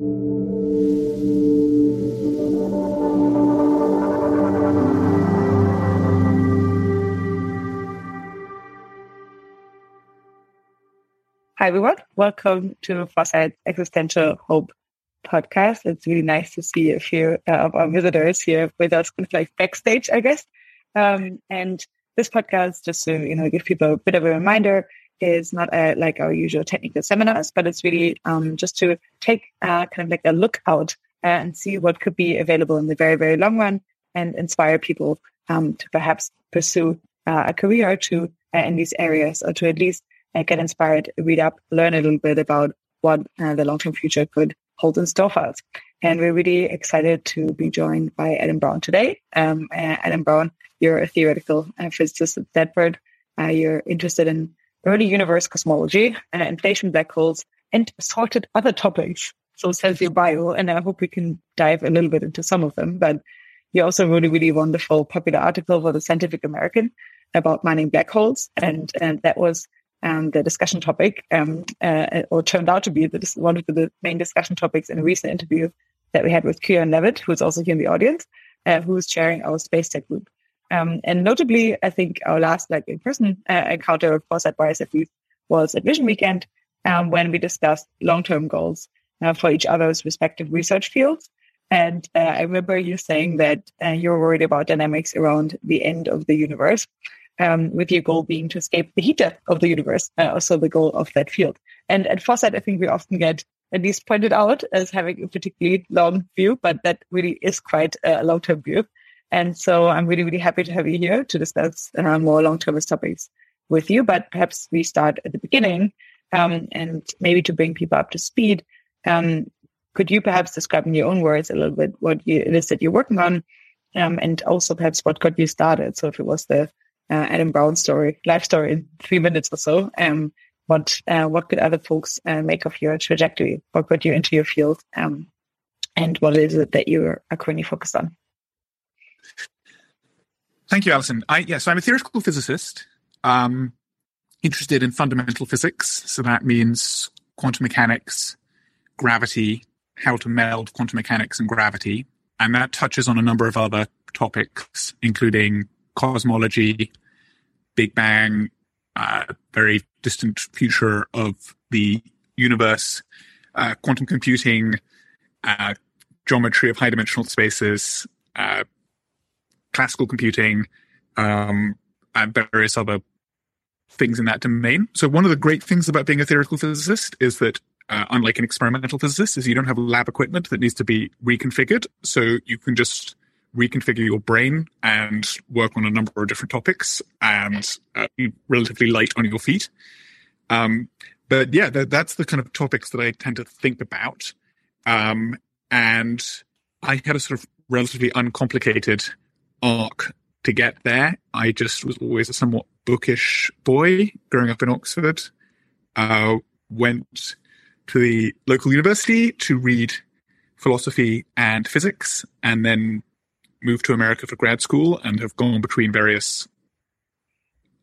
Hi, everyone. Welcome to Foresight Existential Hope podcast. It's really nice to see a few uh, of our visitors here with us, kind of like backstage, I guess. Um, and this podcast, just to you know, give people a bit of a reminder, is not a, like our usual technical seminars, but it's really um, just to take uh, kind of like a look out uh, and see what could be available in the very, very long run and inspire people um, to perhaps pursue uh, a career or two uh, in these areas or to at least and get inspired, read up, learn a little bit about what uh, the long-term future could hold in store for us. And we're really excited to be joined by Adam Brown today. Um, uh, Adam Brown, you're a theoretical uh, physicist at Stanford. Uh, you're interested in early universe cosmology, uh, inflation black holes, and assorted other topics. So says your bio, and I hope we can dive a little bit into some of them. But you also wrote a really wonderful popular article for the Scientific American about mining black holes, and and that was um, the discussion topic, um, uh, or turned out to be the, one of the main discussion topics in a recent interview that we had with Creon Levit, who's also here in the audience, uh, who's chairing our space tech group. Um, and notably, I think our last like in-person uh, encounter of Foresight at was at Vision Weekend um, when we discussed long-term goals uh, for each other's respective research fields. And uh, I remember you saying that uh, you're worried about dynamics around the end of the universe um, with your goal being to escape the heat death of the universe, uh, also the goal of that field. And at Foresight, I think we often get at least pointed out as having a particularly long view, but that really is quite a long-term view. And so I'm really, really happy to have you here to discuss uh, more long-termist topics with you. But perhaps we start at the beginning um, and maybe to bring people up to speed. Um, could you perhaps describe in your own words a little bit what you, it is that you're working on um, and also perhaps what got you started? So if it was the uh, Adam Brown story, life story in three minutes or so. Um, what uh, what could other folks uh, make of your trajectory? What got you into your field? Um, and what is it that you are currently focused on? Thank you, Alison. I, yes, I'm a theoretical physicist, um, interested in fundamental physics. So that means quantum mechanics, gravity, how to meld quantum mechanics and gravity. And that touches on a number of other topics, including cosmology, Big Bang, uh, very distant future of the universe, uh, quantum computing, uh, geometry of high dimensional spaces, uh, classical computing, um, and various other things in that domain. So one of the great things about being a theoretical physicist is that uh, unlike an experimental physicist, is you don't have lab equipment that needs to be reconfigured. So you can just reconfigure your brain and work on a number of different topics and uh, be relatively light on your feet. Um, but yeah, that, that's the kind of topics that I tend to think about. Um, and I had a sort of relatively uncomplicated arc to get there. I just was always a somewhat bookish boy growing up in Oxford. Uh, went to the local university to read philosophy and physics, and then moved to America for grad school and have gone between various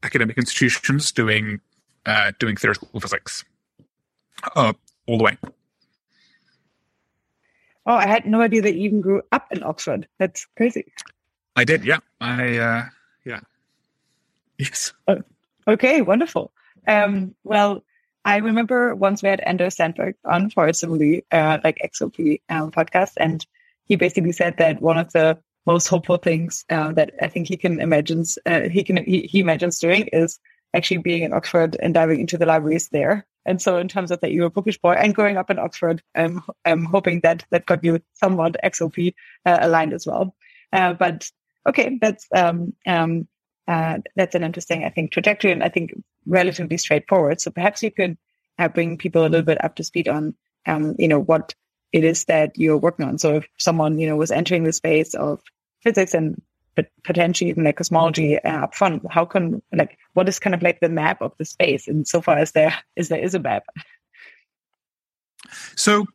academic institutions doing uh, doing theoretical physics uh, all the way. Oh, I had no idea that you even grew up in Oxford. That's crazy. I did, yeah. I uh, yeah. Yes. Oh, okay, wonderful. Um, well, I remember once we had Anders Sandberg on for a uh, like XHope um, podcast, and he basically said that one of the most hopeful things uh, that I think he can imagine uh, he can he, he, imagines doing is actually being in Oxford and diving into the libraries there. And so, in terms of that, you were a bookish boy and growing up in Oxford, I'm I'm hoping that that got you somewhat XHope uh, aligned as well. Uh, but okay, that's um, um, uh, that's an interesting, I think, trajectory, and I think relatively straightforward. So perhaps you could uh, bring people a little bit up to speed on, um, you know, what it is that you're working on. So if someone, you know, was entering the space of physics and potentially even like cosmology uh, up front how can like what is kind of like the map of the space and so far as there is there is a map so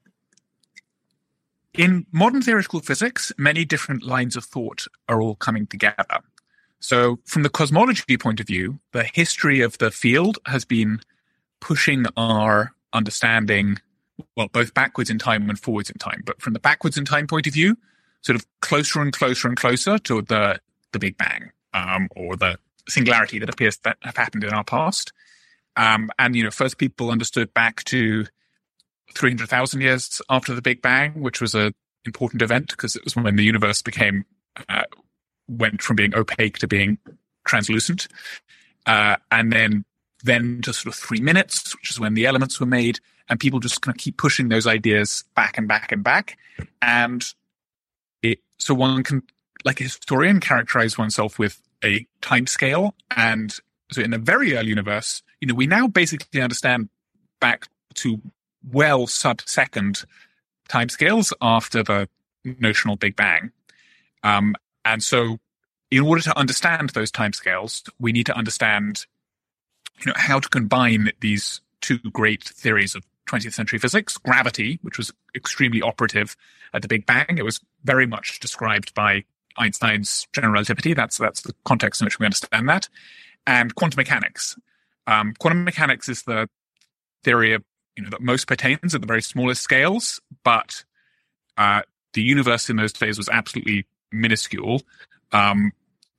in modern theoretical physics many different lines of thought are all coming together so from the cosmology point of view the history of the field has been pushing our understanding well, both backwards in time and forwards in time. But from the backwards in time point of view, sort of closer and closer and closer to the the Big Bang um, or the singularity that appears that have happened in our past. Um, and you know, first people understood back to 300,000 years after the Big Bang, which was a important event because it was when the universe became uh, went from being opaque to being translucent, uh, and then then to sort of three minutes, which is when the elements were made, and people just kind of keep pushing those ideas back and back and back, and it so one can like a historian characterize oneself with a time scale and so in the very early universe you know we now basically understand back to well sub second timescales after the notional big bang um, and so in order to understand those timescales we need to understand you know how to combine these two great theories of 20th century physics gravity which was extremely operative at the big bang it was very much described by Einstein's general relativity. That's that's the context in which we understand that, and quantum mechanics. Um, quantum mechanics is the theory of you know that most pertains at the very smallest scales, but uh, the universe in those days was absolutely minuscule. Um,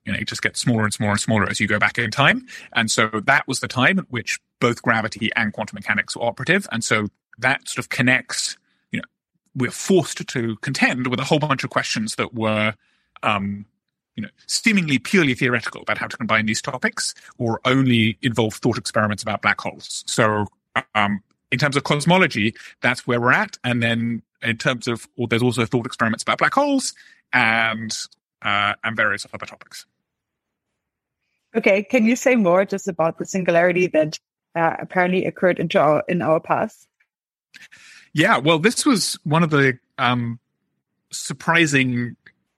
you know, it just gets smaller and smaller and smaller as you go back in time, and so that was the time at which both gravity and quantum mechanics were operative, and so that sort of connects. You know, we're forced to contend with a whole bunch of questions that were um, you know, seemingly purely theoretical about how to combine these topics, or only involve thought experiments about black holes. So, um, in terms of cosmology, that's where we're at. And then in terms of, well, there's also thought experiments about black holes and uh, and various other topics. Okay, can you say more just about the singularity that uh, apparently occurred into our in our past? Yeah, well, this was one of the um, surprising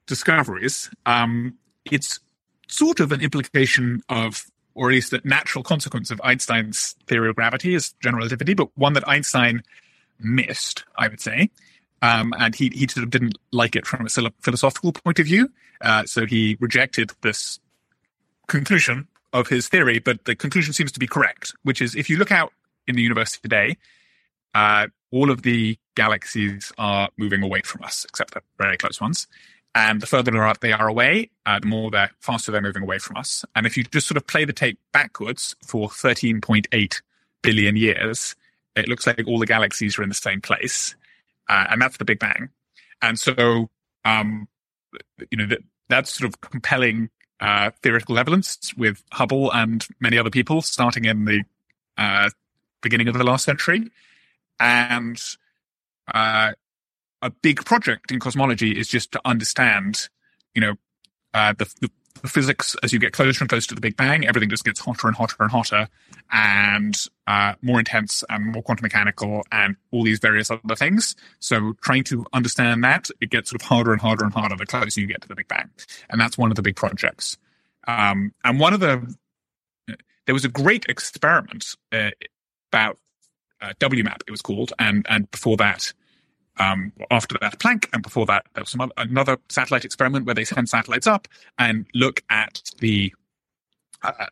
discoveries, um, it's sort of an implication of, or at least a natural consequence of Einstein's theory of gravity is general relativity, but one that Einstein missed, I would say. Um, and he, he sort of didn't like it from a philosophical point of view. Uh, so he rejected this conclusion of his theory, but the conclusion seems to be correct, which is if you look out in the universe today, uh, all of the galaxies are moving away from us, except the very close ones. And the further they are away, uh, the more they're faster they're moving away from us. And if you just sort of play the tape backwards for 13.8 billion years, it looks like all the galaxies are in the same place. Uh, and that's the Big Bang. And so, um, you know, that, that's sort of compelling uh, theoretical evidence with Hubble and many other people starting in the uh, beginning of the last century. And uh, a big project in cosmology is just to understand, you know, uh, the, the, the, physics as you get closer and closer to the Big Bang. Everything just gets hotter and hotter and hotter, and uh, more intense and more quantum mechanical, and all these various other things. So, trying to understand that it gets sort of harder and harder and harder the closer you get to the Big Bang, and that's one of the big projects. Um, and one of the there was a great experiment uh, about uh, WMAP, it was called, and and before that, um, after that Planck, and before that, there was some other, another satellite experiment where they send satellites up and look at the uh,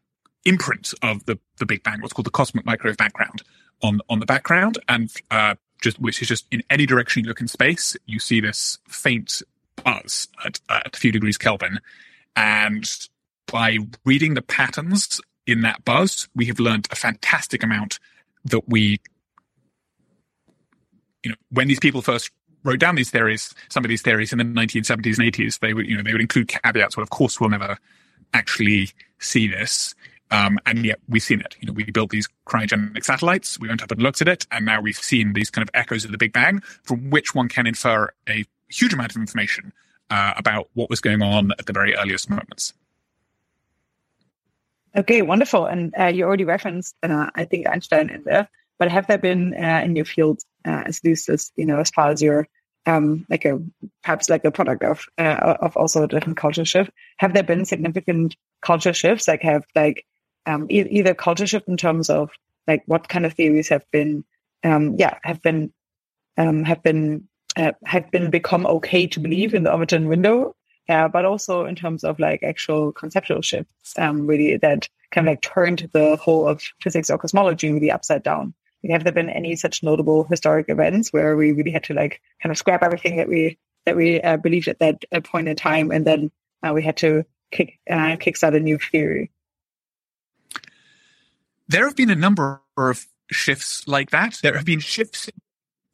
imprint of the, the Big Bang, what's called the cosmic microwave background on, on the background, and uh, just which is just in any direction you look in space, you see this faint buzz at, at a few degrees Kelvin, and by reading the patterns in that buzz, we have learned a fantastic amount that we you know, when these people first wrote down these theories, some of these theories in the 1970s and 80s, they would, you know, they would include caveats. Well, of course, we'll never actually see this. Um, and yet we've seen it. You know, we built these cryogenic satellites. We went up and looked at it, and now we've seen these kind of echoes of the Big Bang, from which one can infer a huge amount of information uh, about what was going on at the very earliest moments. Okay, wonderful. And uh, you already referenced, uh, I think, Einstein in there. But have there been uh, in your field uh, as least as you know as far as your um, like a perhaps like a product of uh, of also a different culture shift. Have there been significant culture shifts? Like have like um, e- either culture shift in terms of like what kind of theories have been um, yeah have been um, have been uh, have been become okay to believe in the Overton window, uh, but also in terms of like actual conceptual shifts, um, really that kind of like turned the whole of physics or cosmology really upside down have there been any such notable historic events where we really had to like kind of scrap everything that we that we uh, believed at that uh, point in time, and then uh, we had to kick uh, kickstart a new theory? There have been a number of shifts like that. There have been shifts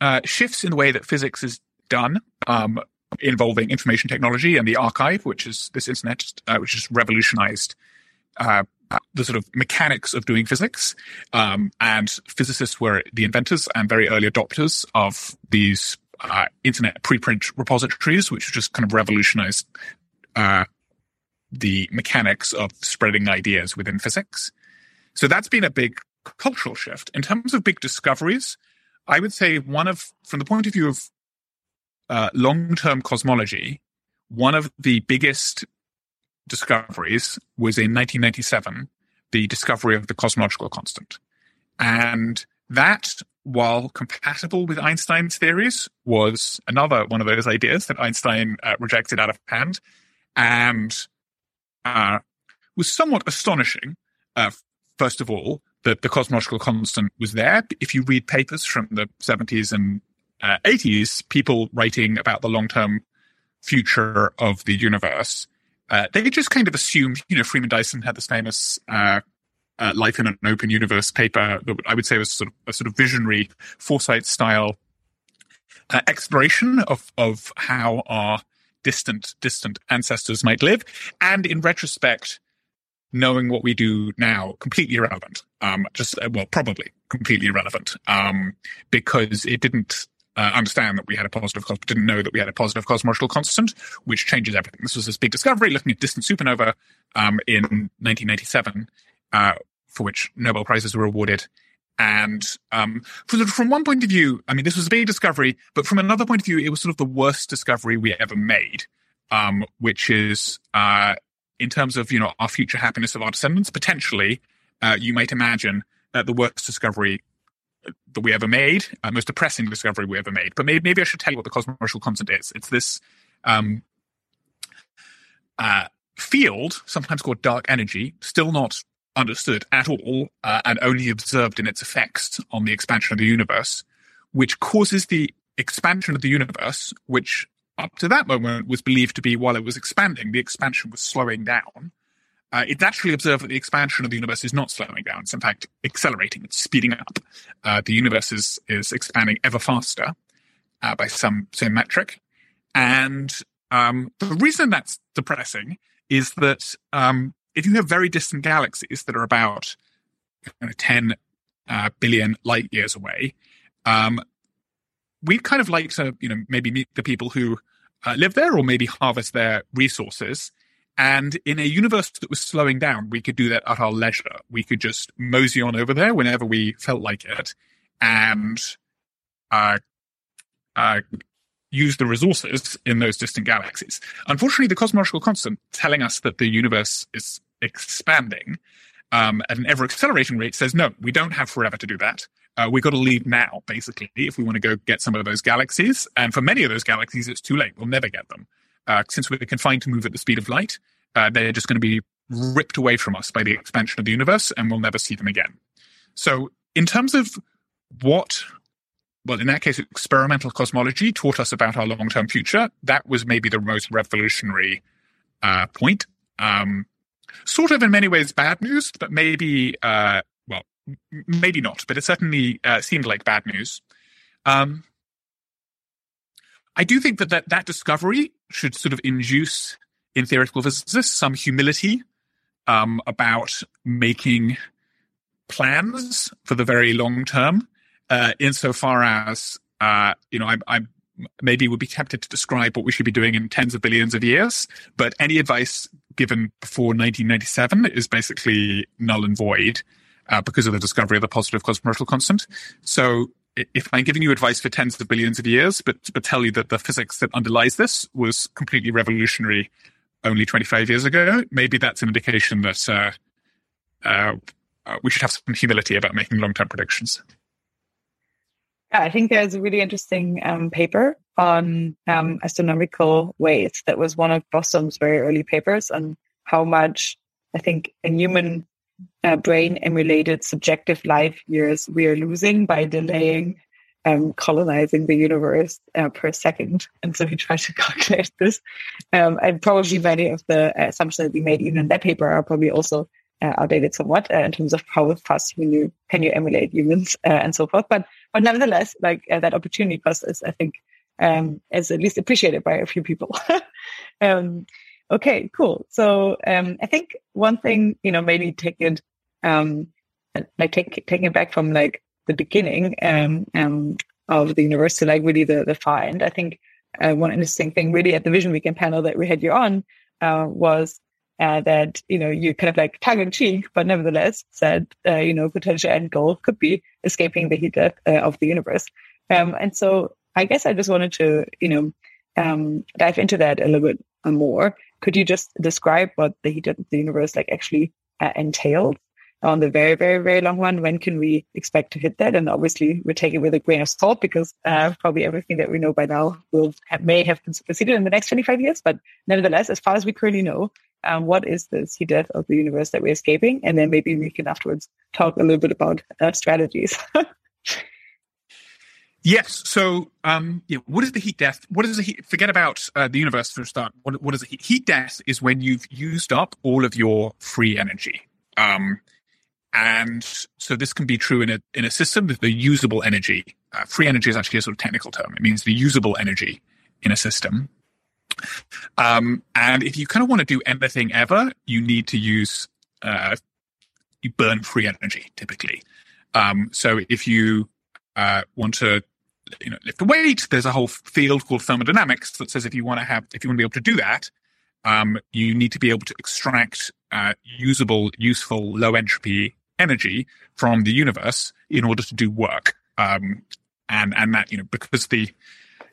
uh, shifts in the way that physics is done. Um, involving information technology and the arXiv, which is this internet, uh, which has revolutionized uh, the sort of mechanics of doing physics. Um, and physicists were the inventors and very early adopters of these uh, internet preprint repositories, which just kind of revolutionized uh, the mechanics of spreading ideas within physics. So that's been a big cultural shift. In terms of big discoveries, I would say one of, from the point of view of uh, long-term cosmology, one of the biggest discoveries was in 1997, the discovery of the cosmological constant. And that, while compatible with Einstein's theories, was another one of those ideas that Einstein uh, rejected out of hand and uh, was somewhat astonishing. Uh, first of all, that the cosmological constant was there. If you read papers from the 70s and uh, 80s, people writing about the long term future of the universe, uh, they just kind of assumed, you know, Freeman Dyson had this famous uh, uh, Life in an Open Universe paper that I would say was sort of a sort of visionary foresight style uh, exploration of, of how our distant, distant ancestors might live. And in retrospect, knowing what we do now completely irrelevant. Um, just uh, well, probably completely irrelevant um, because it didn't uh, understand that we had a positive, cos- didn't know that we had a positive cosmological constant, which changes everything. This was this big discovery looking at distant supernova um, in 1997, uh, for which Nobel prizes were awarded. And um, from, from one point of view, I mean, this was a big discovery, but from another point of view, it was sort of the worst discovery we ever made, um, which is uh, in terms of you know our future happiness of our descendants. Potentially, uh, you might imagine that the worst discovery that we ever made, uh, most depressing discovery we ever made. But maybe, maybe I should tell you what the cosmological constant is. It's this um, uh, field, sometimes called dark energy, still not understood at all, uh, and only observed in its effects on the expansion of the universe, which causes the expansion of the universe, which up to that moment was believed to be while it was expanding, the expansion was slowing down. Uh, it's actually observed that the expansion of the universe is not slowing down. It's in fact accelerating. It's speeding up. Uh, the universe is, is expanding ever faster uh, by some, some metric. And um, the reason that's depressing is that um, if you have very distant galaxies that are about you know, 10 uh, billion light years away, um, we'd kind of like to, you know, maybe meet the people who uh, live there or maybe harvest their resources. And in a universe that was slowing down, we could do that at our leisure. We could just mosey on over there whenever we felt like it and uh, uh, use the resources in those distant galaxies. Unfortunately, the cosmological constant telling us that the universe is expanding um, at an ever accelerating rate says, no, we don't have forever to do that. Uh, we've got to leave now, basically, if we want to go get some of those galaxies. And for many of those galaxies, it's too late. We'll never get them. Uh, since we're confined to move at the speed of light, uh, they're just going to be ripped away from us by the expansion of the universe, and we'll never see them again. So, in terms of what, well, in that case, experimental cosmology taught us about our long term future, that was maybe the most revolutionary uh, point. Um, sort of in many ways bad news, but maybe uh, well, maybe not, but it certainly uh, seemed like bad news. Um, I do think that, that that discovery should sort of induce in theoretical physicists some humility um, about making plans for the very long term, uh, insofar as uh, you know, I, I maybe would be tempted to describe what we should be doing in tens of billions of years, but any advice given before 1997 is basically null and void uh, because of the discovery of the positive cosmological constant. So if I'm giving you advice for tens of billions of years, but, but tell you that the physics that underlies this was completely revolutionary only 25 years ago, maybe that's an indication that uh, uh, we should have some humility about making long-term predictions. Yeah, I think there's a really interesting um, paper on um, astronomical waste that was one of Bostrom's very early papers on how much I think a human uh, brain emulated subjective life years we are losing by delaying um, colonizing the universe uh, per second. And so he tried to calculate this. Um, and probably many of the assumptions that we made, even in that paper, are probably also uh, outdated somewhat uh, in terms of how fast can you can you emulate humans uh, and so forth. But but nevertheless, like uh, that opportunity cost is, I think, um, is at least appreciated by a few people. um, okay, cool. So um, I think one thing you know maybe take it um, like take taking it back from like the beginning um, um, of the university, like really the the find. I think uh, one interesting thing really at the Vision Weekend panel that we had you on uh, was uh, that you know you kind of like tongue in cheek, but nevertheless said uh, you know potential end goal could be escaping the heat death uh, of the universe. Um, and so I guess I just wanted to you know um, dive into that a little bit more. Could you just describe what the heat of the universe like actually uh, entailed? on the very, very, very long run, when can we expect to hit that? And obviously, we take it with a grain of salt because uh, probably everything that we know by now will have, may have been superseded in the next 25 years. But nevertheless, as far as we currently know, um, what is the heat death of the universe that we're escaping? And then maybe we can afterwards talk a little bit about uh, strategies. Yes. So, um, yeah, what is the heat death? What is the heat? Forget about uh, the universe for a start. What, what is the heat? Heat death is when you've used up all of your free energy. Um, and so this can be true in a in a system the usable energy. Uh, free energy is actually a sort of technical term. It means the usable energy in a system. Um, and if you kind of want to do anything ever, you need to use uh, you burn free energy typically. Um, so if you uh, want to you know lift a weight, there's a whole field called thermodynamics that says if you want to have if you want to be able to do that, um, you need to be able to extract uh, usable, useful, low entropy energy from the universe in order to do work. Um, and and that you know because the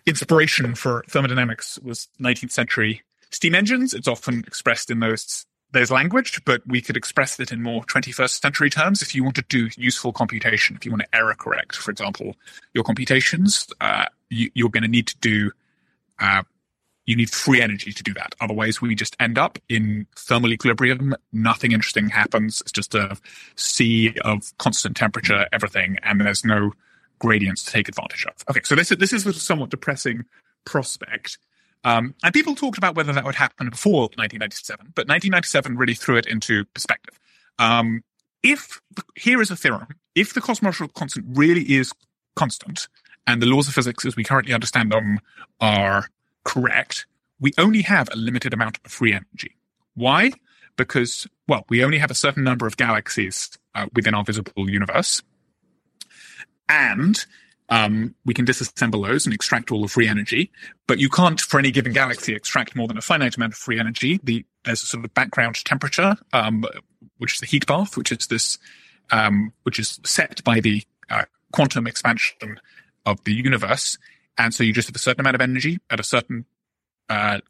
inspiration for thermodynamics was 19th century steam engines, it's often expressed in those there's language, but we could express it in more 21st century terms. If you want to do useful computation, if you want to error correct, for example, your computations, uh, you, are going to need to do uh, you need free energy to do that. Otherwise, we just end up in thermal equilibrium. Nothing interesting happens. It's just a sea of constant temperature, everything, and there's no gradients to take advantage of. Okay, so this is, this is a somewhat depressing prospect. Um, and people talked about whether that would happen before 1997, but 1997 really threw it into perspective. Um, if here is a theorem, if the cosmological constant really is constant, and the laws of physics as we currently understand them are correct, we only have a limited amount of free energy. Why? Because, well, we only have a certain number of galaxies uh, within our visible universe. And um, we can disassemble those and extract all the free energy. But you can't, for any given galaxy, extract more than a finite amount of free energy. The, there's a sort of background temperature, um, which is the heat bath, which is this, um, which is set by the uh, quantum expansion of the universe. And so you just have a certain amount of energy at a certain uh,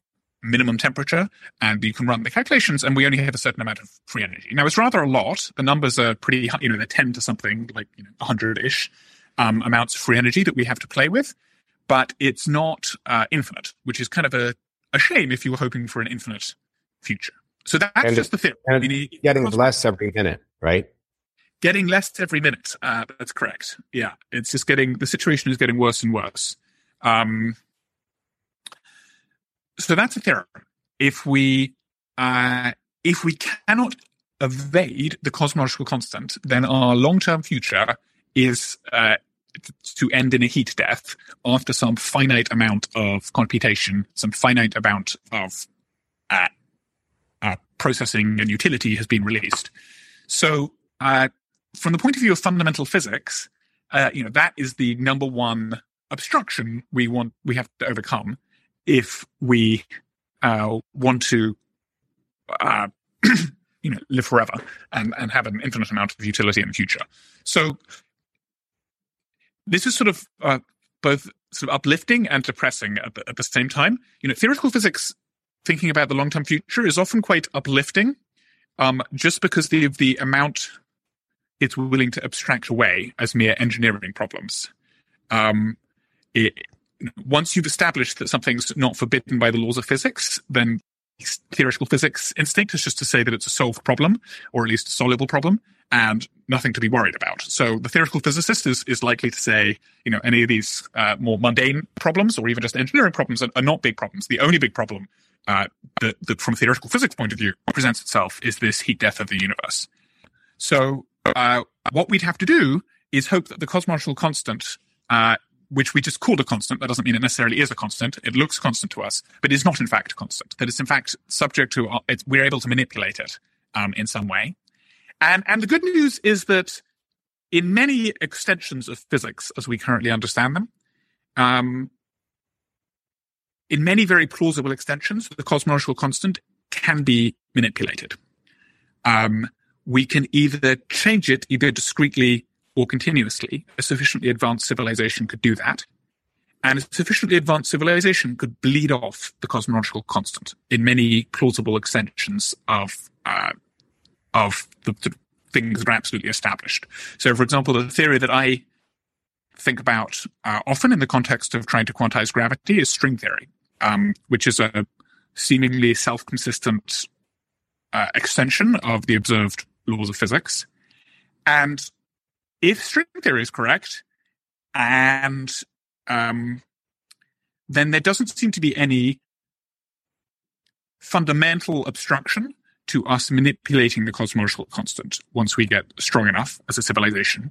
minimum temperature, and you can run the calculations, and we only have a certain amount of free energy. Now, it's rather a lot. The numbers are pretty, you know, they're 10 to something, like you know, 100 ish um, amounts of free energy that we have to play with, but it's not uh, infinite, which is kind of a, a shame if you were hoping for an infinite future. So that's and just the thing. Getting less every minute, right? Getting less every minute. Uh, that's correct. Yeah. It's just getting, the situation is getting worse and worse. Um, so that's a theorem. If we uh, if we cannot evade the cosmological constant, then our long term future is uh, to end in a heat death after some finite amount of computation, some finite amount of uh, uh, processing and utility has been released. So, uh, from the point of view of fundamental physics, uh, you know that is the number one obstruction we want we have to overcome if we uh, want to uh, you know live forever and and have an infinite amount of utility in the future so this is sort of uh, both sort of uplifting and depressing at the, at the same time. You know theoretical physics thinking about the long-term future is often quite uplifting um, just because the the amount it's willing to abstract away as mere engineering problems. Um, it, once you've established that something's not forbidden by the laws of physics, then theoretical physics instinct is just to say that it's a solved problem, or at least a soluble problem, and nothing to be worried about. So the theoretical physicist is, is likely to say, you know, any of these uh, more mundane problems or even just engineering problems are, are not big problems. The only big problem uh, that, that, from a theoretical physics point of view, presents itself is this heat death of the universe. So uh, what we'd have to do is hope that the cosmological constant uh, which we just called a constant. That doesn't mean it necessarily is a constant. It looks constant to us, but is not in fact a constant. That it's in fact subject to, uh, we're able to manipulate it um, in some way. And, and the good news is that in many extensions of physics as we currently understand them, um, in many very plausible extensions, the cosmological constant can be manipulated. Um, we can either change it either discretely or continuously, a sufficiently advanced civilization could do that. And a sufficiently advanced civilization could bleed off the cosmological constant in many plausible extensions of uh, of the, the, things that are absolutely established. So, for example, the theory that I think about uh, often in the context of trying to quantize gravity is string theory, um, which is a seemingly self-consistent uh, extension of the observed laws of physics. And if string theory is correct, and um, then there doesn't seem to be any fundamental obstruction to us manipulating the cosmological constant once we get strong enough as a civilization,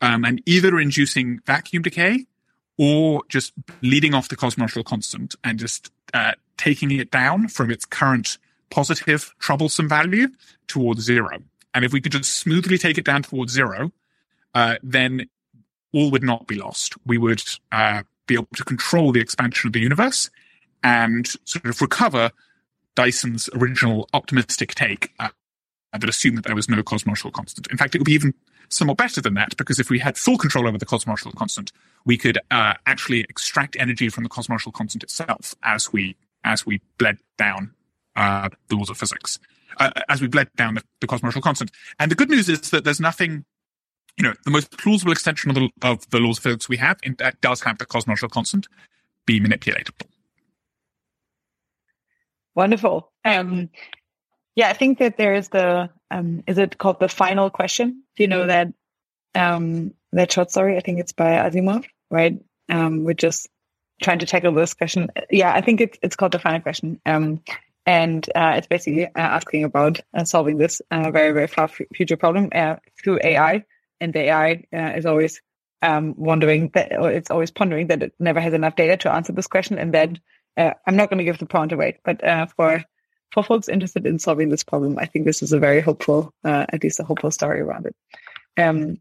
um, and either inducing vacuum decay or just leading off the cosmological constant and just uh, taking it down from its current positive troublesome value towards zero. And if we could just smoothly take it down towards zero, uh, then all would not be lost. We would uh, be able to control the expansion of the universe and sort of recover Dyson's original optimistic take uh, that assumed that there was no cosmological constant. In fact, it would be even somewhat better than that because if we had full control over the cosmological constant, we could uh, actually extract energy from the cosmological constant itself as we as we bled down uh, the laws of physics, uh, as we bled down the, the cosmological constant. And the good news is that there's nothing you know, the most plausible extension of the, of the laws of physics we have in, that does have the cosmological constant be manipulatable. Wonderful. Um, yeah, I think that there is the, um, is it called the final question? Do you know that, um, that short story? I think it's by Asimov, right? Um, we're just trying to tackle this question. Yeah, I think it's, it's called the final question. Um, and uh, it's basically uh, asking about uh, solving this uh, very, very far f- future problem uh, through AI and the AI uh, is always um, wondering that, or it's always pondering that it never has enough data to answer this question. And then uh, I'm not going to give the prompt away, but uh, for for folks interested in solving this problem, I think this is a very hopeful, uh, at least a hopeful story around it. Um,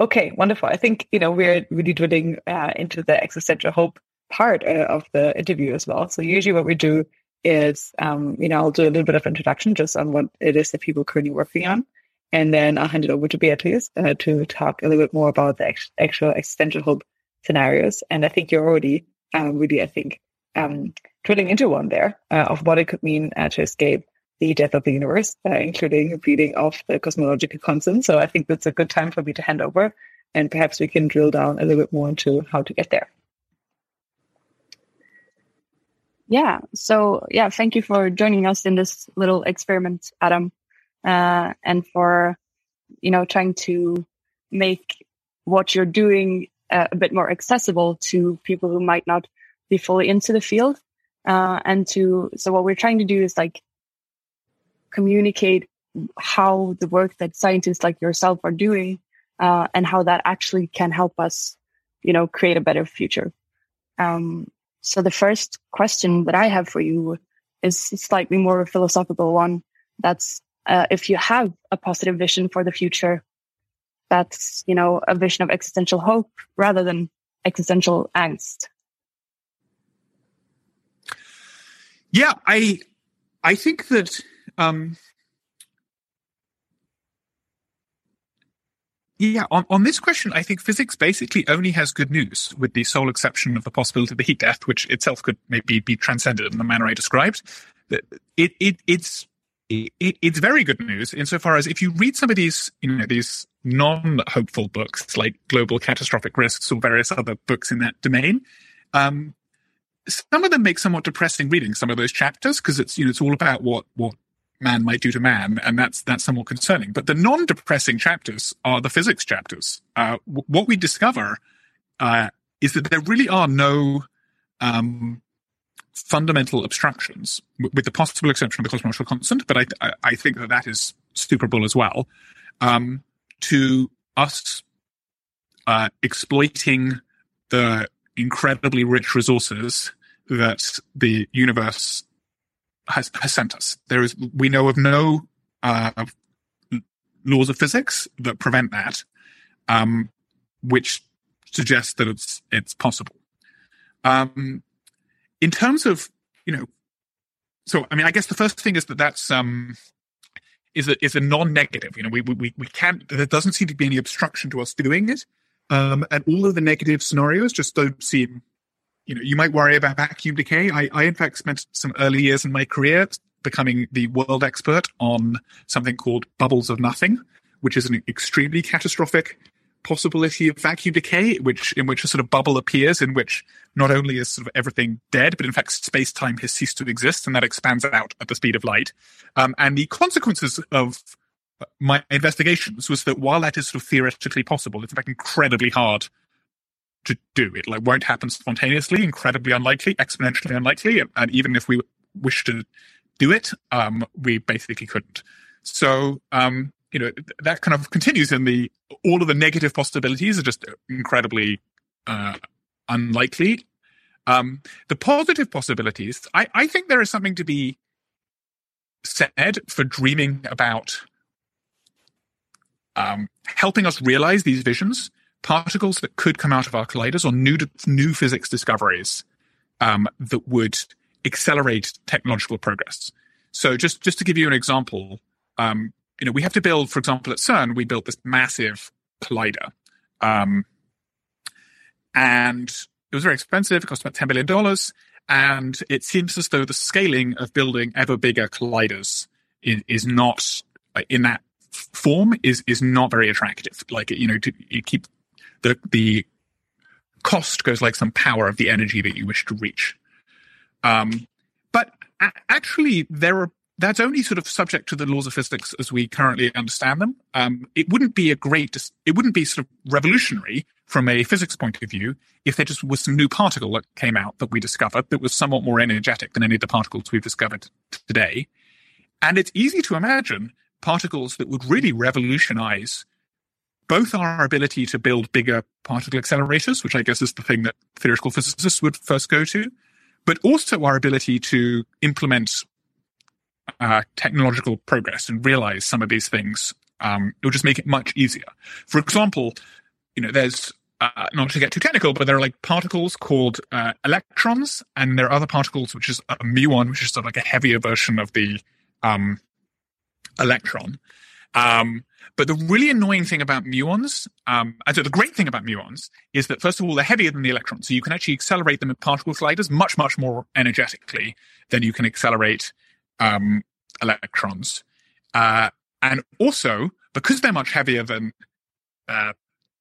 okay, wonderful. I think you know we're really drilling uh, into the existential hope part uh, of the interview as well. So usually what we do is, um, you know, I'll do a little bit of introduction just on what it is that people are currently working on. And then I'll hand it over to Beatrice uh, to talk a little bit more about the actual existential hope scenarios. And I think you're already um, really, I think, um, drilling into one there uh, of what it could mean uh, to escape the death of the universe, uh, including bleeding off the cosmological constant. So I think that's a good time for me to hand over, and perhaps we can drill down a little bit more into how to get there. Yeah. So yeah, thank you for joining us in this little experiment, Adam uh, and for you know trying to make what you're doing uh, a bit more accessible to people who might not be fully into the field. Uh, and to so what we're trying to do is like communicate how the work that scientists like yourself are doing uh, and how that actually can help us you know create a better future. Um, so the first question that i have for you is slightly more a philosophical one. That's uh, if you have a positive vision for the future, that's, you know, a vision of existential hope rather than existential angst. Yeah, I, I think that, um, Yeah, on, on this question, I think physics basically only has good news, with the sole exception of the possibility of the heat death, which itself could maybe be transcended in the manner I described. It, it, it's it, it's very good news insofar as if you read some of these, you know, these non-hopeful books like Global Catastrophic Risks or various other books in that domain, um, some of them make somewhat depressing reading. Some of those chapters because it's you know it's all about what what man might do to man, and that's that's somewhat concerning. But the non-depressing chapters are the physics chapters. Uh, w- what we discover uh, is that there really are no um, fundamental obstructions, w- with the possible exception of the cosmological constant. But I, I, I think that that is superable as well um, to us uh, exploiting the incredibly rich resources that the universe has, has sent us. There is, we know of no uh, laws of physics that prevent that, um, which suggests that it's it's possible. Um, in terms of you know, so I mean, I guess the first thing is that that's um, is a is a non-negative. You know, we we we can't. There doesn't seem to be any obstruction to us doing it, um, and all of the negative scenarios just don't seem you know, you might worry about vacuum decay. I, I in fact spent some early years in my career becoming the world expert on something called bubbles of nothing, which is an extremely catastrophic possibility of vacuum decay, which in which a sort of bubble appears in which not only is sort of everything dead, but in fact space time has ceased to exist, and that expands out at the speed of light. Um, and the consequences of my investigations was that while that is sort of theoretically possible, it's in fact incredibly hard to do. It like won't happen spontaneously, incredibly unlikely, exponentially unlikely, and, and even if we wish to do it, um, we basically couldn't. So, um, you know, that kind of continues in the all of the negative possibilities are just incredibly uh, unlikely. Um, the positive possibilities, I, I think there is something to be said for dreaming about um, helping us realize these visions particles that could come out of our colliders or new new physics discoveries um, that would accelerate technological progress. So just just to give you an example, um, you know, we have to build, for example, at CERN, we built this massive collider, um, and it was very expensive. It cost about ten billion dollars, and it seems as though the scaling of building ever bigger colliders is, is not in that form is is not very attractive. Like you know, to, you keep the the cost goes like some power of the energy that you wish to reach. Um, but a- actually, there are that's only sort of subject to the laws of physics as we currently understand them. Um, it wouldn't be a great, it wouldn't be sort of revolutionary from a physics point of view if there just was some new particle that came out that we discovered that was somewhat more energetic than any of the particles we've discovered today. And it's easy to imagine particles that would really revolutionize both our ability to build bigger particle accelerators, which I guess is the thing that theoretical physicists would first go to, but also our ability to implement uh, technological progress and realize some of these things. Um, it will just make it much easier. For example, you know, there's uh, not to get too technical, but there are like particles called uh, electrons, and there are other particles which is a muon, which is sort of like a heavier version of the um, electron. Um, but the really annoying thing about muons, um, and so the great thing about muons is that first of all, they're heavier than the electrons. So you can actually accelerate them in particle colliders much, much more energetically than you can accelerate, um, electrons. Uh, and also, because they're much heavier than, uh,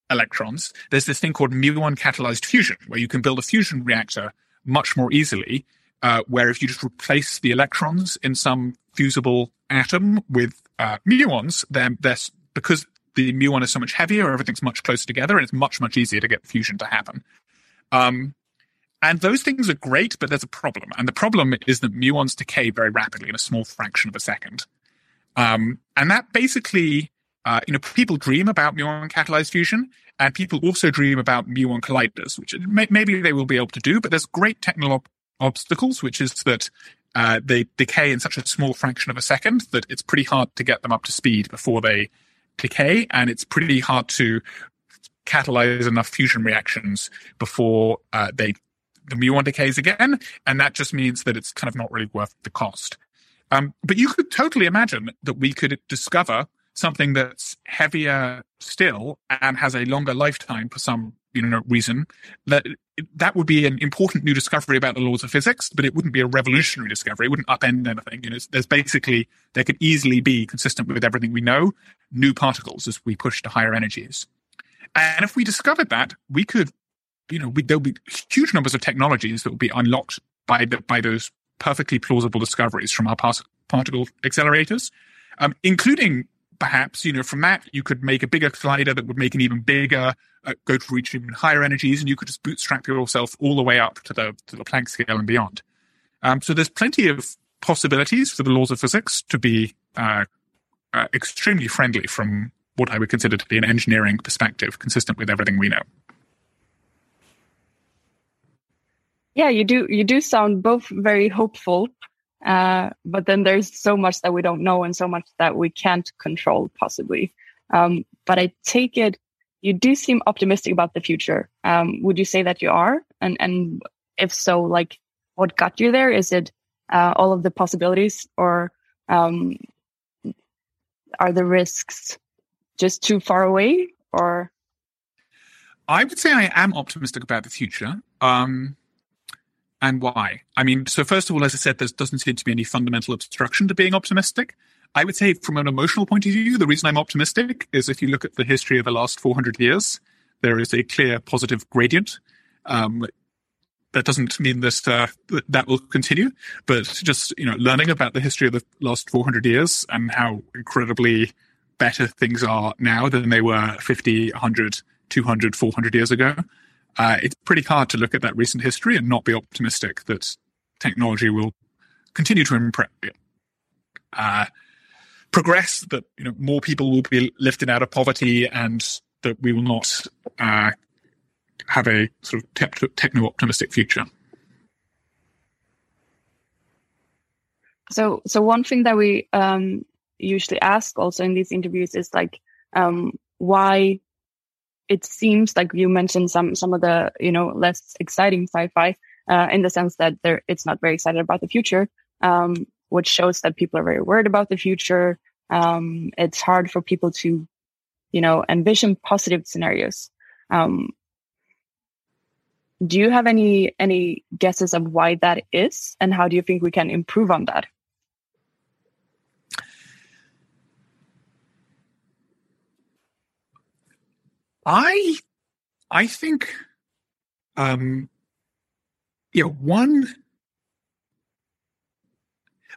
electrons, there's this thing called muon catalyzed fusion, where you can build a fusion reactor much more easily, uh, where if you just replace the electrons in some fusible atom with uh, muons, then they're because the muon is so much heavier, everything's much closer together, and it's much much easier to get fusion to happen. Um, and those things are great, but there's a problem, and the problem is that muons decay very rapidly in a small fraction of a second. Um, and that basically, uh, you know, people dream about muon catalyzed fusion, and people also dream about muon colliders, which may, maybe they will be able to do, but there's great technical obstacles, which is that uh, they decay in such a small fraction of a second that it's pretty hard to get them up to speed before they decay, and it's pretty hard to catalyze enough fusion reactions before uh, they the muon decays again, and that just means that it's kind of not really worth the cost. Um, but you could totally imagine that we could discover something that's heavier still and has a longer lifetime for some you know reason that that would be an important new discovery about the laws of physics, but it wouldn't be a revolutionary discovery. It wouldn't upend anything. You know, there's basically there could easily be consistent with everything we know, new particles as we push to higher energies. And if we discovered that, we could you know, there'll be huge numbers of technologies that will be unlocked by the, by those perfectly plausible discoveries from our particle accelerators, um, including perhaps, you know, from that you could make a bigger collider that would make an even bigger, uh, go to reach even higher energies, and you could just bootstrap yourself all the way up to the to the Planck scale and beyond. Um, so there's plenty of possibilities for the laws of physics to be uh, uh, extremely friendly from what I would consider to be an engineering perspective, consistent with everything we know. Yeah, you do. You do sound both very hopeful, uh, but then there's so much that we don't know and so much that we can't control, possibly. Um, but I take it you do seem optimistic about the future. Um, would you say that you are? And and if so, like, what got you there? Is it uh, all of the possibilities, or um, are the risks just too far away? Or I would say I am optimistic about the future. Um, and why? I mean, so first of all, as I said, there doesn't seem to be any fundamental obstruction to being optimistic. I would say, from an emotional point of view, the reason I'm optimistic is if you look at the history of the last 400 years, there is a clear positive gradient. Um, that doesn't mean that uh, that will continue, but just you know, learning about the history of the last 400 years and how incredibly better things are now than they were 50, 100, 200, 400 years ago. Uh, it's pretty hard to look at that recent history and not be optimistic that technology will continue to improve, uh, progress, that you know more people will be lifted out of poverty, and that we will not uh, have a sort of te- techno optimistic future. So, so one thing that we um, usually ask also in these interviews is like, um, why it seems like you mentioned some some of the you know less exciting sci-fi uh, in the sense that there it's not very excited about the future, um, which shows that people are very worried about the future. Um, it's hard for people to, you know, envision positive scenarios. Um, do you have any any guesses of why that is, and how do you think we can improve on that? I I think um you know one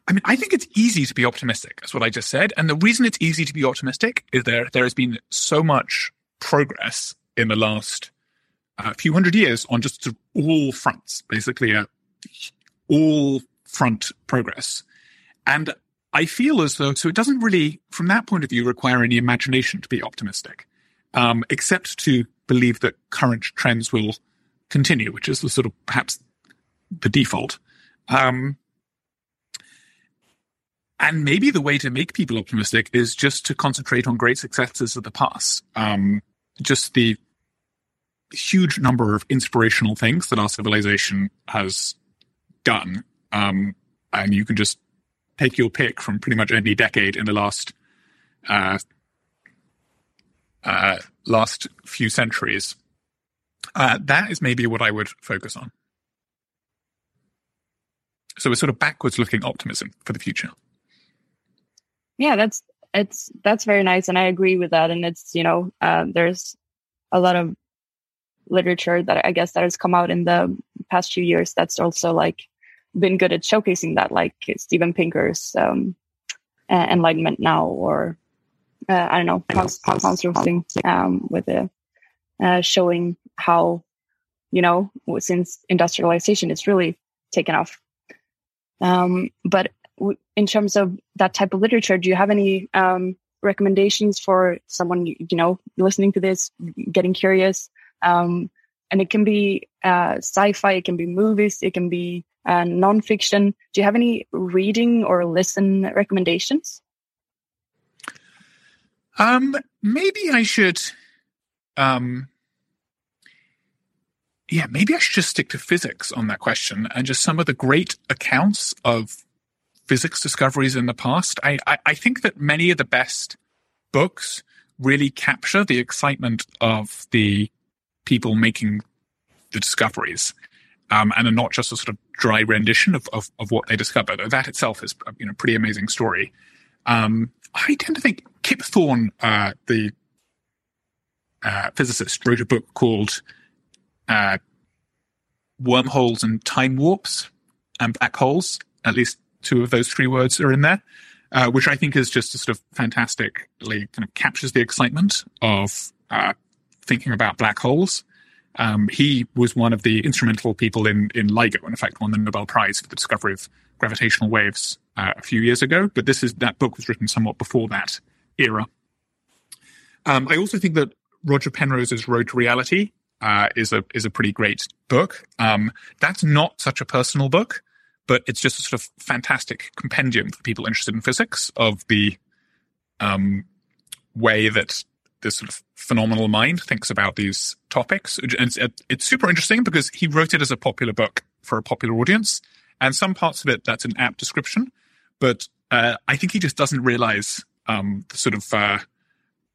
I mean I think it's easy to be optimistic that's what I just said. And the reason it's easy to be optimistic is there there has been so much progress in the last uh, few hundred years on just all fronts basically uh, all front progress. And I feel as though so it doesn't really from that point of view require any imagination to be optimistic um, except to believe that current trends will continue, which is the sort of perhaps the default. Um, and maybe the way to make people optimistic is just to concentrate on great successes of the past. Um, just the huge number of inspirational things that our civilization has done. Um, and you can just take your pick from pretty much any decade in the last uh, uh, last few centuries. Uh, that is maybe what I would focus on. So a sort of backwards looking optimism for the future. Yeah, that's it's that's very nice, and I agree with that. And it's you know uh, there's a lot of literature that I guess that has come out in the past few years that's also like been good at showcasing that, like Steven Pinker's um, Enlightenment Now or uh, I don't know, Rosling, um, with the, uh, showing how, you know, since industrialization is really taken off. Um, but in terms of that type of literature, do you have any um, recommendations for someone, you know, listening to this, getting curious? Um, and it can be uh, sci-fi, it can be movies, it can be uh, nonfiction. Do you have any reading or listen recommendations? Um, maybe I should. Um, yeah, maybe I should just stick to physics on that question and just some of the great accounts of physics discoveries in the past. I, I, I think that many of the best books really capture the excitement of the people making the discoveries. Um, and are not just a sort of dry rendition of, of, of what they discovered. That itself is, you know, pretty amazing story. Um, I tend to think Kip Thorne, uh, the uh, physicist, wrote a book called uh, wormholes and time warps and black holes. At least two of those three words are in there, uh, which I think is just a sort of fantastically kind of captures the excitement of uh, thinking about black holes. Um, he was one of the instrumental people in in LIGO, and in fact won the Nobel Prize for the discovery of gravitational waves uh, a few years ago. But this is that book was written somewhat before that era. Um, I also think that Roger Penrose's Road to Reality uh, is a is a pretty great book. Um, that's not such a personal book, but it's just a sort of fantastic compendium for people interested in physics of the um, way that this sort of phenomenal mind thinks about these topics. And it's, it's super interesting because he wrote it as a popular book for a popular audience, and some parts of it that's an apt description, but uh, I think he just doesn't realize um, the sort of uh,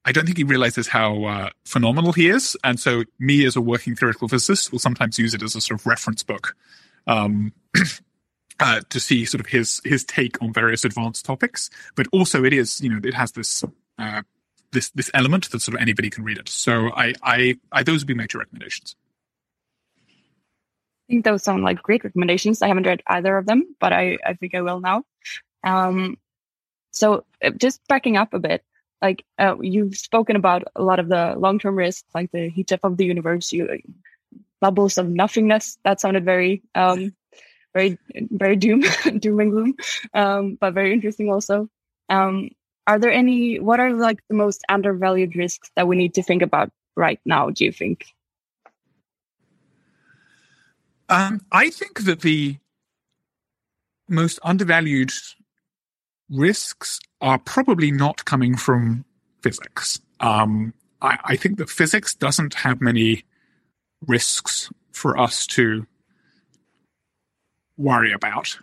I don't think he realizes how uh, phenomenal he is. And so, me as a working theoretical physicist will sometimes use it as a sort of reference book um, uh, to see sort of his his take on various advanced topics. But also, it is you know it has this uh, this this element that sort of anybody can read it. So, I I, I those would be my two recommendations. I think those sound like great recommendations. I haven't read either of them, but I I think I will now. Um, so uh, just backing up a bit, like uh, you've spoken about a lot of the long-term risks, like the heat death of the universe, you, bubbles of nothingness. That sounded very, um, very, very doom, doom and gloom, um, but very interesting also. Um, are there any? What are like the most undervalued risks that we need to think about right now? Do you think? Um, I think that the most undervalued risks are probably not coming from physics. Um, I, I, think that physics doesn't have many risks for us to worry about.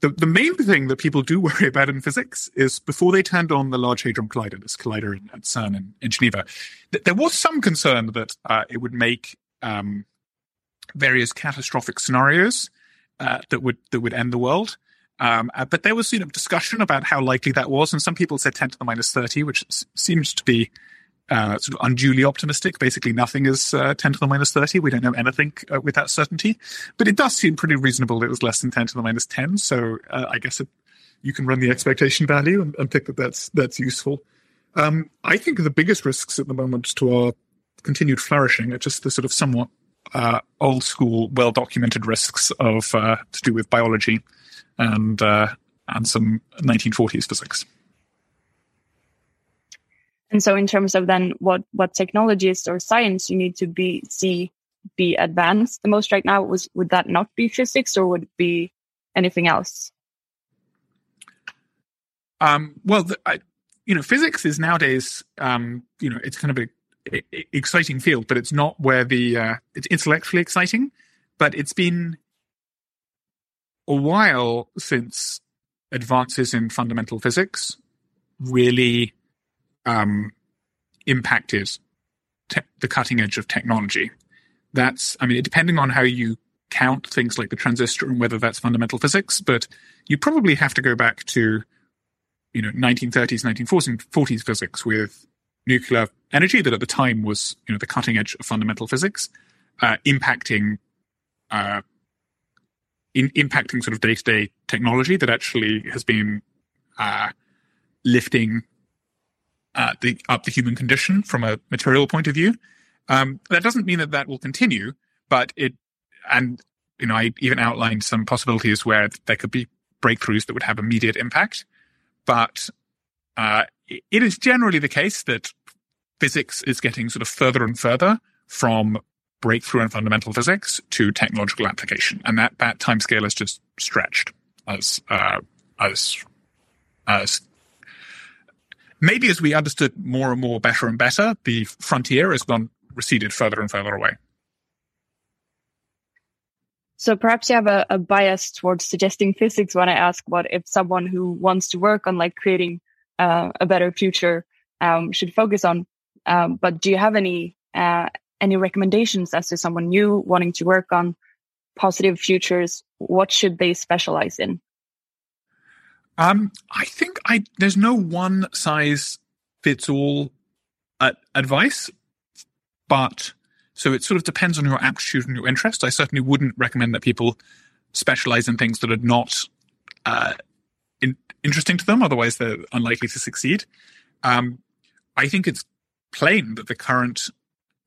The, the main thing that people do worry about in physics is before they turned on the Large Hadron Collider, this collider at CERN in, in Geneva, th- there was some concern that uh, it would make um, various catastrophic scenarios uh, that would that would end the world. Um, uh, but there was you know discussion about how likely that was, and some people said 10 to the minus 30, which s- seems to be uh, sort of unduly optimistic. Basically, nothing is uh, 10 to the minus 30. We don't know anything uh, with that certainty, but it does seem pretty reasonable that it was less than 10 to the minus 10. So uh, I guess it, you can run the expectation value and, and think that that's that's useful. Um, I think the biggest risks at the moment to our continued flourishing are just the sort of somewhat uh, old school, well documented risks of to do with biology and uh, and some 1940s physics. And so, in terms of then what what technologies or science you need to be see be advanced the most right now, was would that not be physics or would it be anything else? Um, well, the, I, you know, physics is nowadays, um, you know, it's kind of a, a, exciting field, but it's not where the uh, it's intellectually exciting, but it's been a while since advances in fundamental physics really um, impacted te- the cutting edge of technology. That's, I mean, depending on how you count things like the transistor and whether that's fundamental physics, but you probably have to go back to, you know, 1930s, 1940s physics with nuclear energy that at the time was, you know, the cutting edge of fundamental physics, uh, impacting uh, in, impacting sort of day to day technology that actually has been uh, lifting uh, the up the human condition from a material point of view. Um, that doesn't mean that that will continue, but it and you know I even outlined some possibilities where there could be breakthroughs that would have immediate impact, but uh, it is generally the case that physics is getting sort of further and further from breakthrough in fundamental physics to technological application, and that that timescale is just stretched as uh, as as maybe as we understood more and more better and better, the frontier has gone receded further and further away. So perhaps you have a, a, bias towards suggesting physics when I ask what if someone who wants to work on like creating uh, a better future um, should focus on. Um, but do you have any uh, any recommendations as to someone new wanting to work on positive futures? What should they specialize in? Um, I think I there's no one size fits all uh, advice, but So it sort of depends on your aptitude and your interest. I certainly wouldn't recommend that people specialize in things that are not uh, in, interesting to them. Otherwise, they're unlikely to succeed. Um, I think it's plain that the current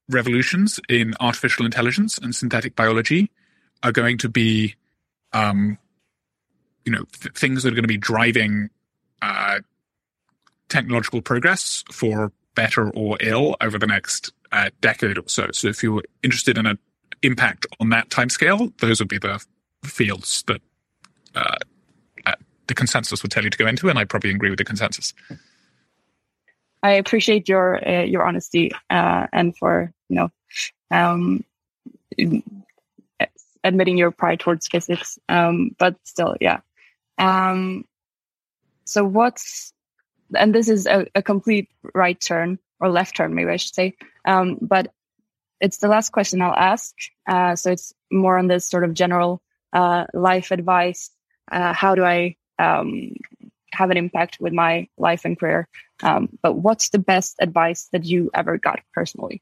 revolutions in artificial intelligence and synthetic biology are going to be, um, you know, th- things that are going to be driving uh, technological progress for better or ill over the next uh, decade or so. So, if you're interested in an impact on that timescale, those would be the fields that uh, uh, the consensus would tell you to go into, and I probably agree with the consensus. I appreciate your uh, your honesty uh, and for you know um, admitting your pride towards physics. Um, but still, yeah. Um, so what's and this is a, a, complete right turn or left turn, maybe I should say. Um, but it's the last question I'll ask. Uh, so it's more on this sort of general uh, life advice. Uh, how do I um, have an impact with my life and career. Um, but what's the best advice that you ever got personally?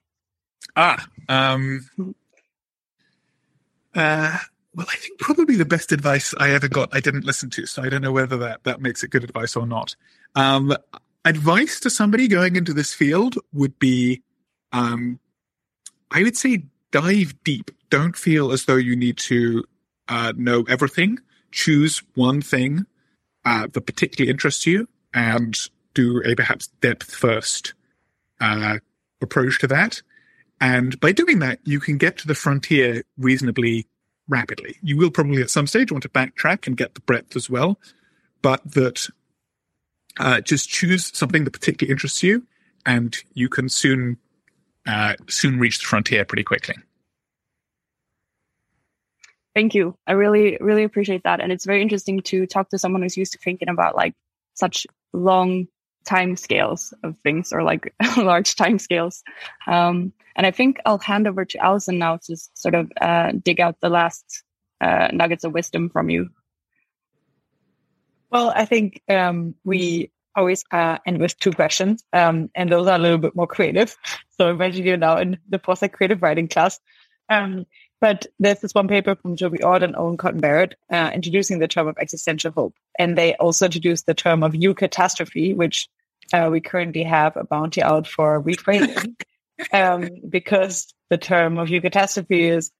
Ah, um, uh, well, I think probably the best advice I ever got I didn't listen to, so I don't know whether that that makes it good advice or not. Um, advice to somebody going into this field would be, um, I would say, dive deep. Don't feel as though you need to uh, know everything. Choose one thing uh, that particularly interests you and do a perhaps depth first uh, approach to that. And by doing that, you can get to the frontier reasonably rapidly. You will probably at some stage want to backtrack and get the breadth as well, but that uh, just choose something that particularly interests you, and you can soon uh, soon reach the frontier pretty quickly. Thank you. I really, really appreciate that. And it's very interesting to talk to someone who's used to thinking about like such long time scales of things or like large time scales. Um, and I think I'll hand over to Allison now to sort of uh, dig out the last uh, nuggets of wisdom from you. Well, I think um, we always uh, end with two questions, um, and those are a little bit more creative. So imagine you're now in the post creative writing class. Um, but there's this one paper from Toby Ord and Owen Cotton Barratt uh, introducing the term of existential hope. And they also introduced the term of eucatastrophe, which uh, we currently have a bounty out for reframing. um, because the term of eucatastrophe is,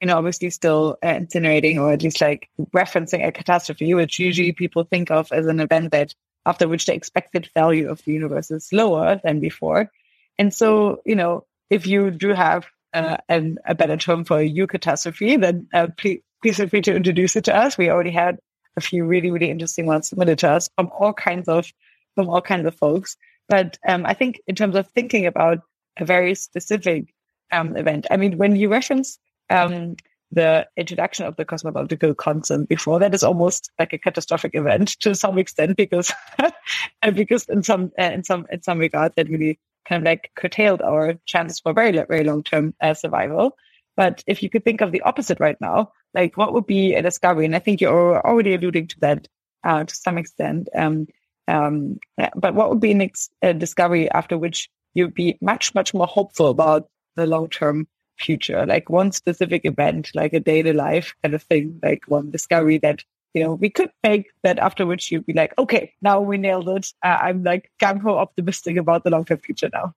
you know, obviously still uh, incinerating or at least like referencing a catastrophe, which usually people think of as an event that after which the expected value of the universe is lower than before. And so, you know, if you do have uh, and a better term for a eucatastrophe, then uh, please, please feel free to introduce it to us. We already had a few really, really interesting ones submitted to us from all kinds of from all kinds of folks. But um, I think in terms of thinking about a very specific um, event, I mean, when you reference um, the introduction of the cosmological constant before, that is almost like a catastrophic event to some extent because because in some uh, in some in some regard that really kind of like curtailed our chances for very, very long term uh, survival. But if you could think of the opposite right now, like what would be a discovery? And I think you're already alluding to that uh, to some extent. Um, um, but what would be an ex- a discovery after which you'd be much, much more hopeful about the long term future? Like one specific event, like a day daily life kind of thing, like one discovery that you know, we could make that after which you'd be like, okay, now we nailed it. Uh, I'm like gung ho optimistic about the long term future now.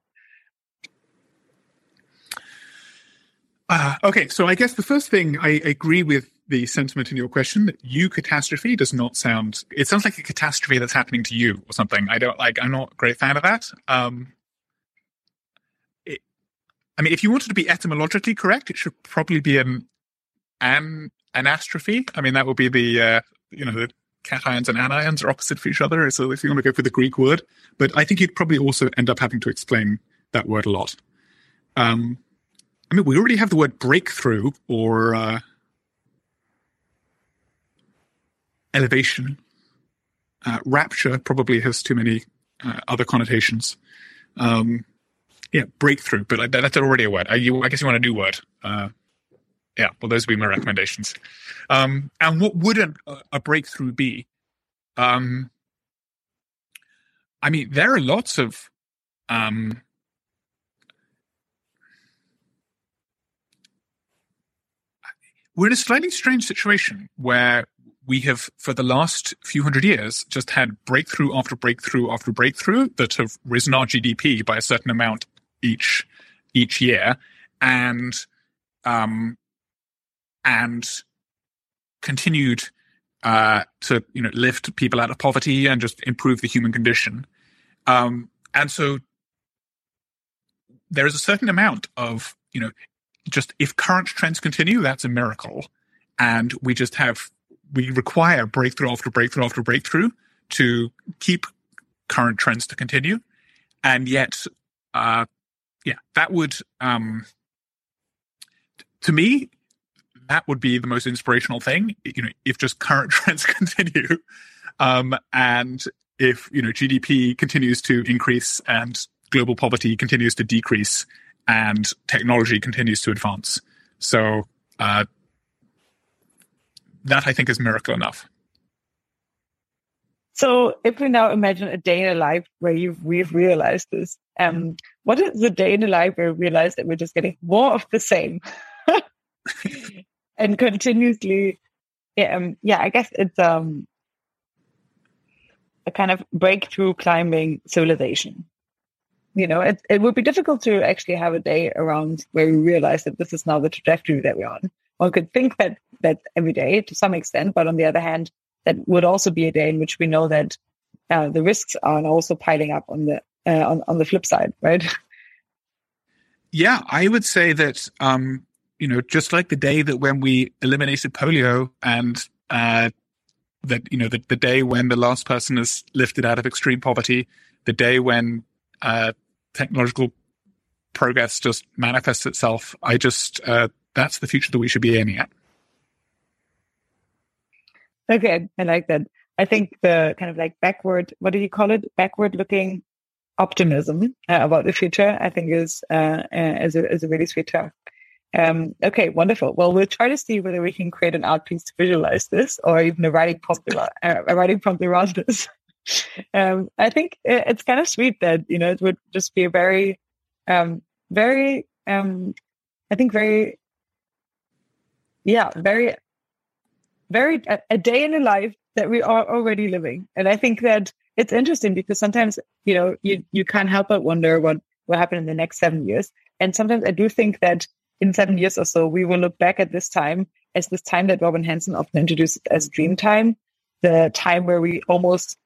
Uh, okay, so I guess the first thing I agree with the sentiment in your question that eucatastrophe does not sound. It sounds like a catastrophe that's happening to you or something. I don't like. I'm not a great fan of that. Um, it, I mean, if you wanted to be etymologically correct, it should probably be an an anastrophe. I mean, that would be the uh, you know the cations and anions are opposite for each other. So if you want to go for the Greek word, but I think you'd probably also end up having to explain that word a lot. Um, I mean, we already have the word breakthrough or uh, elevation. Uh, rapture probably has too many uh, other connotations. Um, yeah, breakthrough, but that's already a word. I, you, I guess you want a new word. Yeah, well, those would be my recommendations. Um, and what would a, a breakthrough be? Um, I mean, there are lots of um, we're in a slightly strange situation where we have, for the last few hundred years, just had breakthrough after breakthrough after breakthrough that have risen our GDP by a certain amount each each year, and um, and continued uh, to you know lift people out of poverty and just improve the human condition. Um, and so there is a certain amount of you know just if current trends continue, that's a miracle, and we just have we require breakthrough after breakthrough after breakthrough to keep current trends to continue, and yet, uh, yeah, that would um, to me that would be the most inspirational thing. You know, if just current trends continue, um, and if you know GDP continues to increase and global poverty continues to decrease and technology continues to advance. So uh, that I think is miracle enough. So if we now imagine a day in a life where you've we've realized this, um, what is the day in a life where we realize that we're just getting more of the same and continuously yeah, um, yeah, I guess it's um a kind of breakthrough climbing civilization. You know, it, it would be difficult to actually have a day around where we realize that this is now the trajectory that we're on. One could think that that every day to some extent, but on the other hand, that would also be a day in which we know that uh, the risks are also piling up on the uh, on on the flip side, right? Yeah, I would say that um, you know, just like the day that when we eliminated polio and uh, that you know the, the day when the last person is lifted out of extreme poverty, the day when uh, technological progress just manifests itself. I just uh, that's the future that we should be aiming at. Okay, I like that. I think the kind of like backward, what do you call it? Backward looking optimism uh, about the future, I think is uh, uh, is a is a really sweet term. Um, okay, wonderful. Well, we'll try to see whether we can create an art piece to visualize this, or even a writing prompt, uh, a writing prompt around this. um, I think it's kind of sweet that you know it would just be a very, um, very, um, I think very, yeah, very, very a, a day in a life that we are already living, and I think that it's interesting because sometimes you know you you can't help but wonder what will happen in the next seven years, and sometimes I do think that in seven years or so, we will look back at this time as this time that Robin Hanson often introduced as dream time, the time where we almost,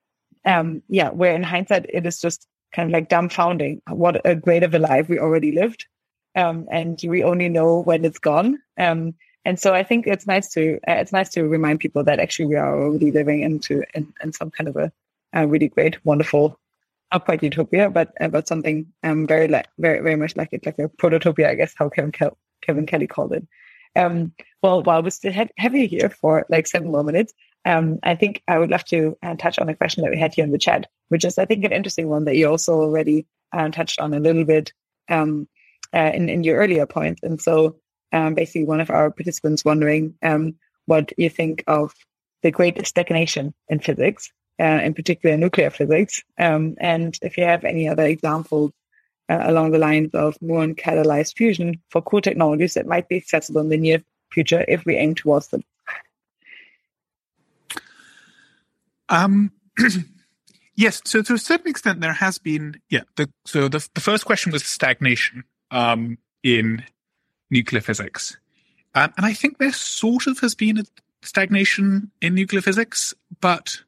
um, yeah, where in hindsight, it is just kind of like dumbfounding what a great of a life we already lived. Um, and we only know when it's gone. Um, and so I think it's nice to, uh, it's nice to remind people that actually we are already living into, in, in some kind of a, a really great, wonderful not quite utopia, but about something um, very like very very much like it, like a prototopia, I guess how Kevin Kel- Kevin Kelly called it. Um, well, while we still had you here for like seven more minutes, um, I think I would love to uh, touch on a question that we had here in the chat, which is I think an interesting one that you also already uh, touched on a little bit um, uh, in in your earlier point. And so, um, basically, one of our participants wondering um, what you think of the great stagnation in physics uh, in particular nuclear physics. Um, and if you have any other examples uh, along the lines of muon catalyzed fusion for cool technologies that might be accessible in the near future if we aim towards them. Um, yes, so to a certain extent, there has been, yeah. The, so the, the first question was stagnation um, in nuclear physics. Um, and I think there sort of has been a stagnation in nuclear physics, but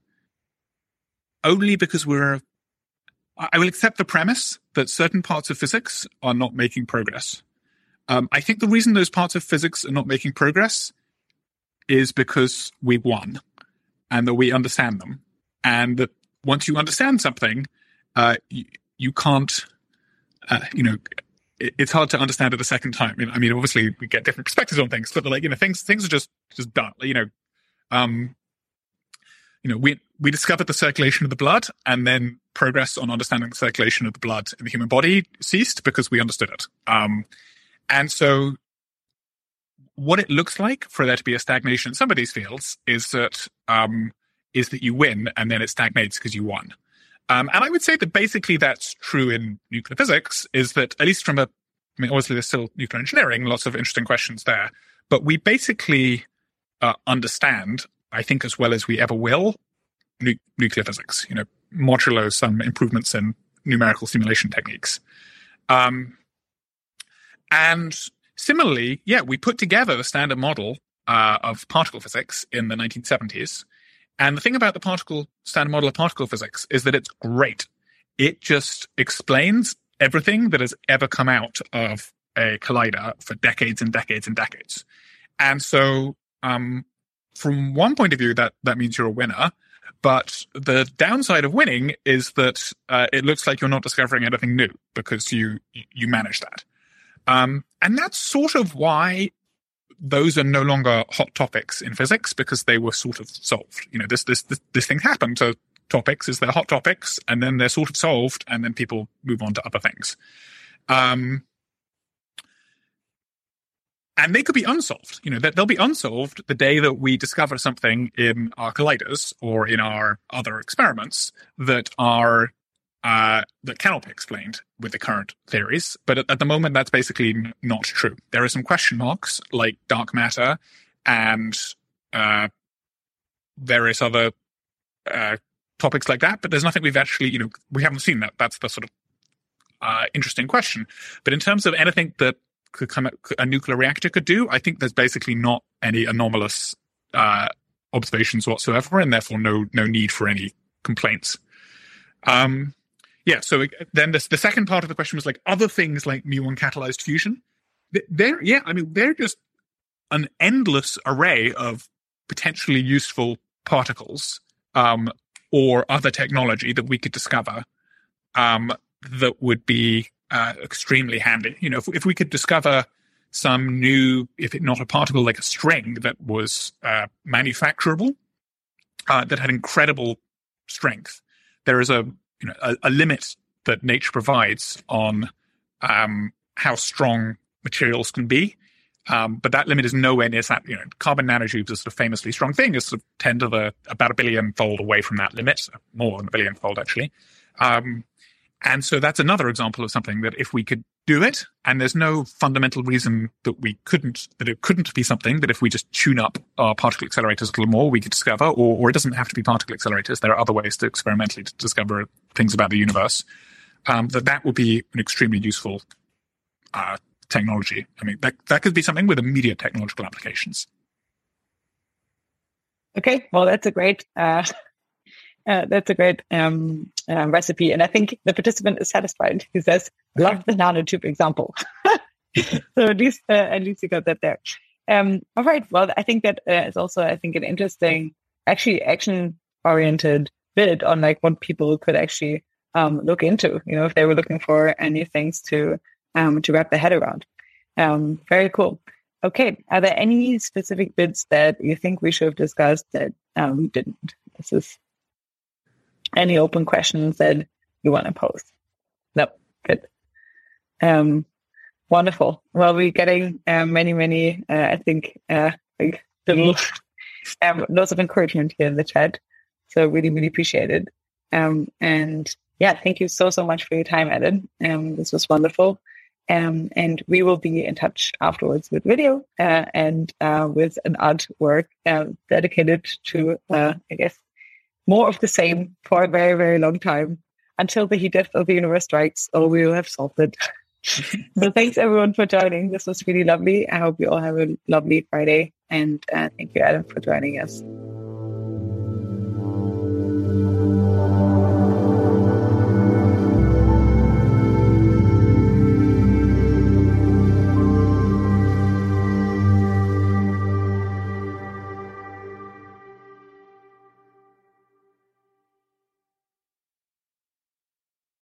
only because we're I will accept the premise that certain parts of physics are not making progress. Um, I think the reason those parts of physics are not making progress is because we won and that we understand them. And that once you understand something, uh, you, you, can't, uh, you know, it, it's hard to understand it a second time. I mean, obviously we get different perspectives on things, but like, you know, things, things are just, just done, you know, um, you know, we, we discovered the circulation of the blood and then progress on understanding the circulation of the blood in the human body ceased because we understood it. Um, and so what it looks like for there to be a stagnation in some of these fields is that, um, is that you win and then it stagnates because you won. Um, and I would say that basically that's true in nuclear physics is that at least from a, I mean, obviously there's still nuclear engineering, lots of interesting questions there. but we basically uh, understand, I think, as well as we ever will, nu- nuclear physics. You know, modulo some improvements in numerical simulation techniques. Um, and similarly, yeah, we put together the standard model uh, of particle physics in the 1970s. And the thing about the particle standard model of particle physics is that it's great. It just explains everything that has ever come out of a collider for decades and decades and decades. And so, um, from one point of view, that that means you're a winner. But the downside of winning is that uh, it looks like you're not discovering anything new because you you manage that. Um, and that's sort of why those are no longer hot topics in physics because they were sort of solved. You know, this this this, this thing happened to topics is they're hot topics and then they're sort of solved and then people move on to other things. Um, and they could be unsolved. You know, that they'll be unsolved the day that we discover something in our colliders or in our other experiments that are uh, that cannot be explained with the current theories. But at, at, the moment, that's basically not true. There are some question marks like dark matter and uh, various other uh, topics like that. But there's nothing we've actually, you know, we haven't seen that. That's the sort of uh, interesting question. But in terms of anything that could come a nuclear reactor could do, I think there's basically not any anomalous uh, observations whatsoever, and therefore no no need for any complaints. Um, yeah. So then the, the second part of the question was like other things like muon catalyzed fusion. They're yeah, I mean they're just an endless array of potentially useful particles um, or other technology that we could discover um, that would be uh, extremely handy. You know, if, if we could discover some new, if it not a particle like a string that was uh, manufacturable, uh, that had incredible strength, there is a you know a, a limit that nature provides on um, how strong materials can be. Um, but that limit is nowhere near that. You know, carbon nanotubes are sort of famously strong thing. Is sort of ten to the about a billion fold away from that limit, more than a billion fold actually. Um, and so that's another example of something that if we could do it, and there's no fundamental reason that we couldn't, that it couldn't be something that if we just tune up our particle accelerators a little more, we could discover, or, or it doesn't have to be particle accelerators. There are other ways to experimentally discover things about the universe. Um, that that would be an extremely useful uh, technology. I mean, that that could be something with immediate technological applications. Okay, well, that's a great uh, uh, that's a great um, uh, recipe. And I think the participant is satisfied. He says, love the nanotube example. so at least, uh, at least you got that there. Um, all right. Well, I think that uh, is also, I think, an interesting, actually action oriented bit on like what people could actually um, look into, you know, if they were looking for any things to, um, to wrap their head around. Um, very cool. Okay. Are there any specific bits that you think we should have discussed that um, we didn't? This is any open questions that you want to pose? No, good. Um, wonderful. Well, we're getting uh, many, many, uh, I think, uh, like little um, lots of encouragement here in the chat. So really, really appreciate it. Um, and yeah, thank you so, so much for your time, Eden. Um, this was wonderful. Um, and we will be in touch afterwards with video uh, and uh, with an artwork uh, dedicated to, uh, I guess, more of the same for a very, very long time until the heat death of the universe strikes or we will have solved it. so thanks everyone for joining. This was really lovely. I hope you all have a lovely Friday and uh, thank you, Adam, for joining us.